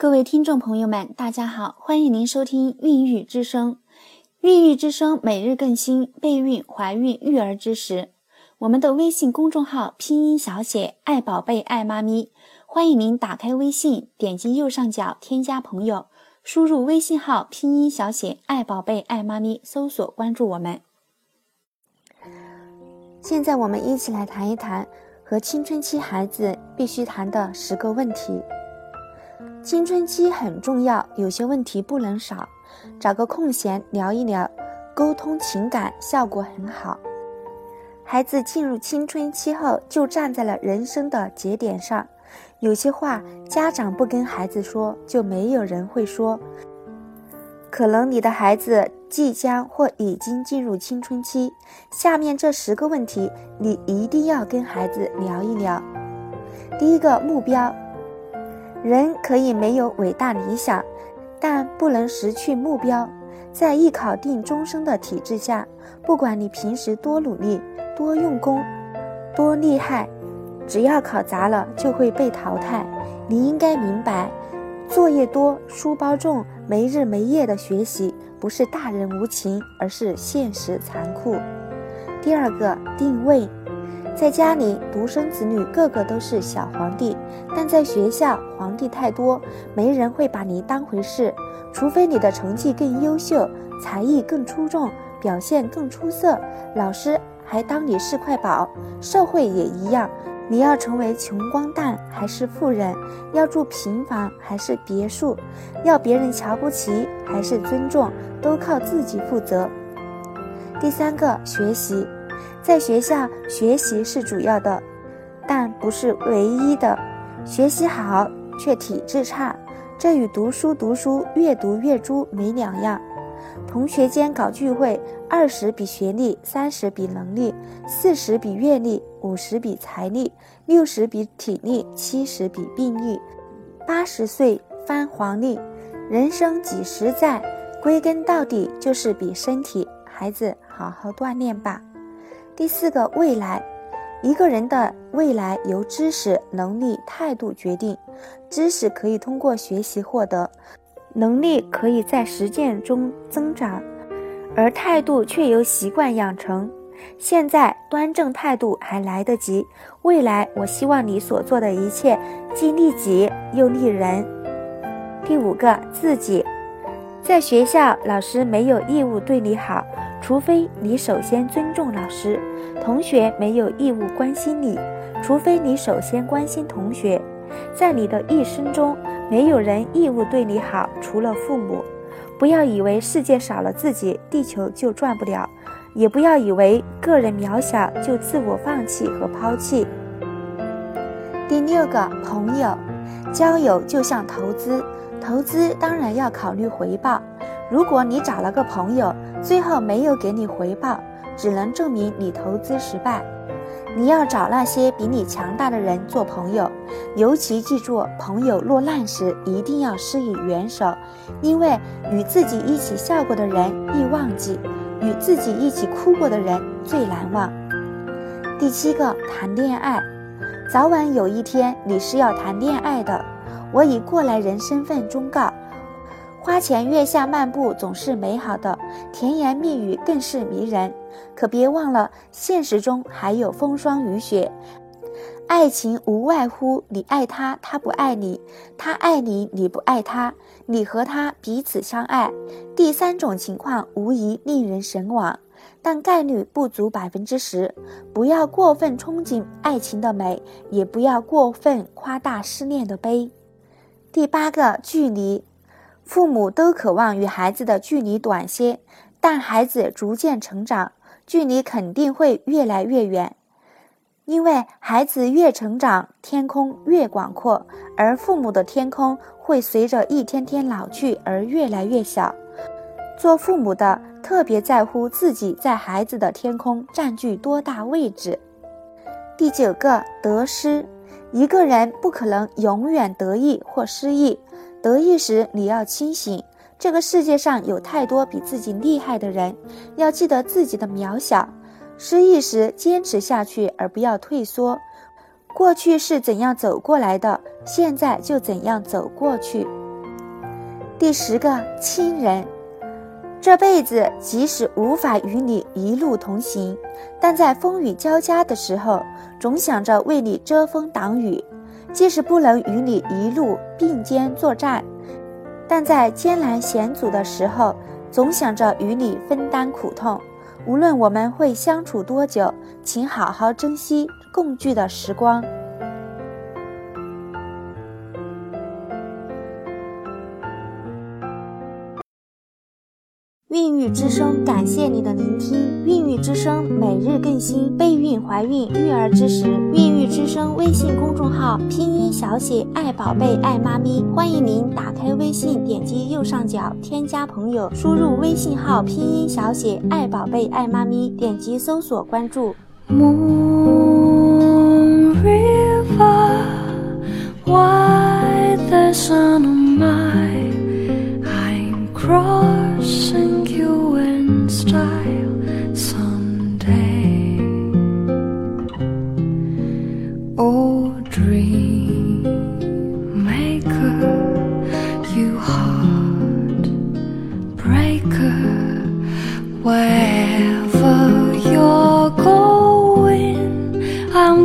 各位听众朋友们，大家好，欢迎您收听《孕育之声》。孕育之声每日更新备孕、怀孕、育儿知识。我们的微信公众号拼音小写“爱宝贝爱妈咪”，欢迎您打开微信，点击右上角添加朋友，输入微信号拼音小写“爱宝贝爱妈咪”，搜索关注我们。现在我们一起来谈一谈和青春期孩子必须谈的十个问题。青春期很重要，有些问题不能少，找个空闲聊一聊，沟通情感效果很好。孩子进入青春期后，就站在了人生的节点上，有些话家长不跟孩子说，就没有人会说。可能你的孩子即将或已经进入青春期，下面这十个问题你一定要跟孩子聊一聊。第一个目标，人可以没有伟大理想，但不能失去目标。在一考定终生的体制下，不管你平时多努力、多用功、多厉害，只要考砸了就会被淘汰。你应该明白，作业多、书包重。没日没夜的学习不是大人无情，而是现实残酷。第二个定位，在家里独生子女个个都是小皇帝，但在学校皇帝太多，没人会把你当回事。除非你的成绩更优秀，才艺更出众，表现更出色，老师还当你是块宝。社会也一样。你要成为穷光蛋还是富人？要住平房还是别墅？要别人瞧不起还是尊重？都靠自己负责。第三个，学习，在学校学习是主要的，但不是唯一的。学习好却体质差，这与读书读书越读越猪没两样。同学间搞聚会，二十比学历，三十比能力，四十比阅历，五十比财力，六十比体力，七十比病力，八十岁翻黄历。人生几十载，归根到底就是比身体。孩子，好好锻炼吧。第四个，未来，一个人的未来由知识、能力、态度决定。知识可以通过学习获得。能力可以在实践中增长，而态度却由习惯养成。现在端正态度还来得及，未来我希望你所做的一切既利己又利人。第五个，自己在学校，老师没有义务对你好，除非你首先尊重老师；同学没有义务关心你，除非你首先关心同学。在你的一生中。没有人义务对你好，除了父母。不要以为世界少了自己，地球就转不了；也不要以为个人渺小就自我放弃和抛弃。第六个朋友，交友就像投资，投资当然要考虑回报。如果你找了个朋友，最后没有给你回报，只能证明你投资失败。你要找那些比你强大的人做朋友，尤其记住，朋友落难时一定要施以援手，因为与自己一起笑过的人易忘记，与自己一起哭过的人最难忘。第七个，谈恋爱，早晚有一天你是要谈恋爱的，我以过来人身份忠告。花前月下漫步总是美好的，甜言蜜语更是迷人。可别忘了，现实中还有风霜雨雪。爱情无外乎你爱他，他不爱你；他爱你，你不爱他；你和他彼此相爱。第三种情况无疑令人神往，但概率不足百分之十。不要过分憧憬爱情的美，也不要过分夸大失恋的悲。第八个距离。父母都渴望与孩子的距离短些，但孩子逐渐成长，距离肯定会越来越远。因为孩子越成长，天空越广阔，而父母的天空会随着一天天老去而越来越小。做父母的特别在乎自己在孩子的天空占据多大位置。第九个得失，一个人不可能永远得意或失意。得意时你要清醒，这个世界上有太多比自己厉害的人，要记得自己的渺小。失意时坚持下去，而不要退缩。过去是怎样走过来的，现在就怎样走过去。第十个，亲人。这辈子即使无法与你一路同行，但在风雨交加的时候，总想着为你遮风挡雨；即使不能与你一路并肩作战，但在艰难险阻的时候，总想着与你分担苦痛。无论我们会相处多久，请好好珍惜共聚的时光。孕育之声，感谢你的聆听。孕育之声每日更新备孕、怀孕、育儿知识。孕育之声微信公众号拼音小写爱宝贝爱妈咪，欢迎您打开微信，点击右上角添加朋友，输入微信号拼音小写爱宝贝爱妈咪，点击搜索关注。Wherever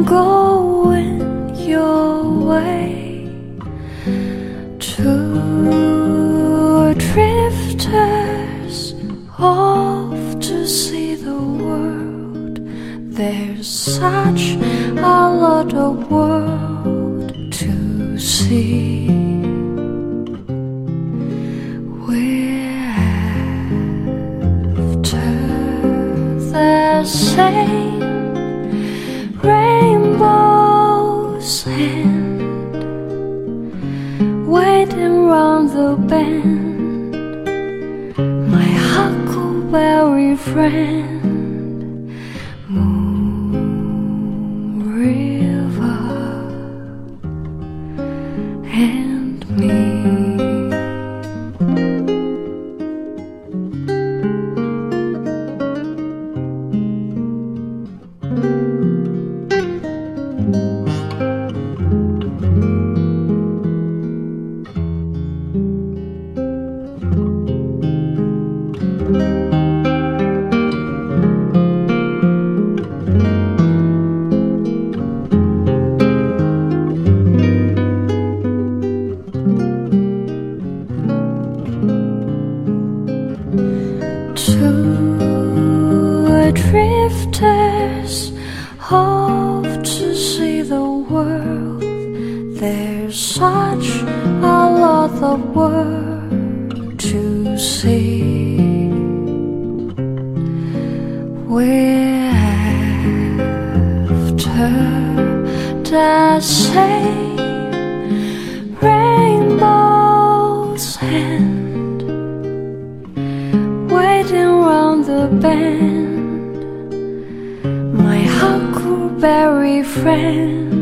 Going your way. Two drifters off to see the world. There's such a lot of world to see. We're after the same waiting round the bend my huckleberry friend moon river and me Two drifters off to see the world. There's such a lot of world to see. We're after the same very friend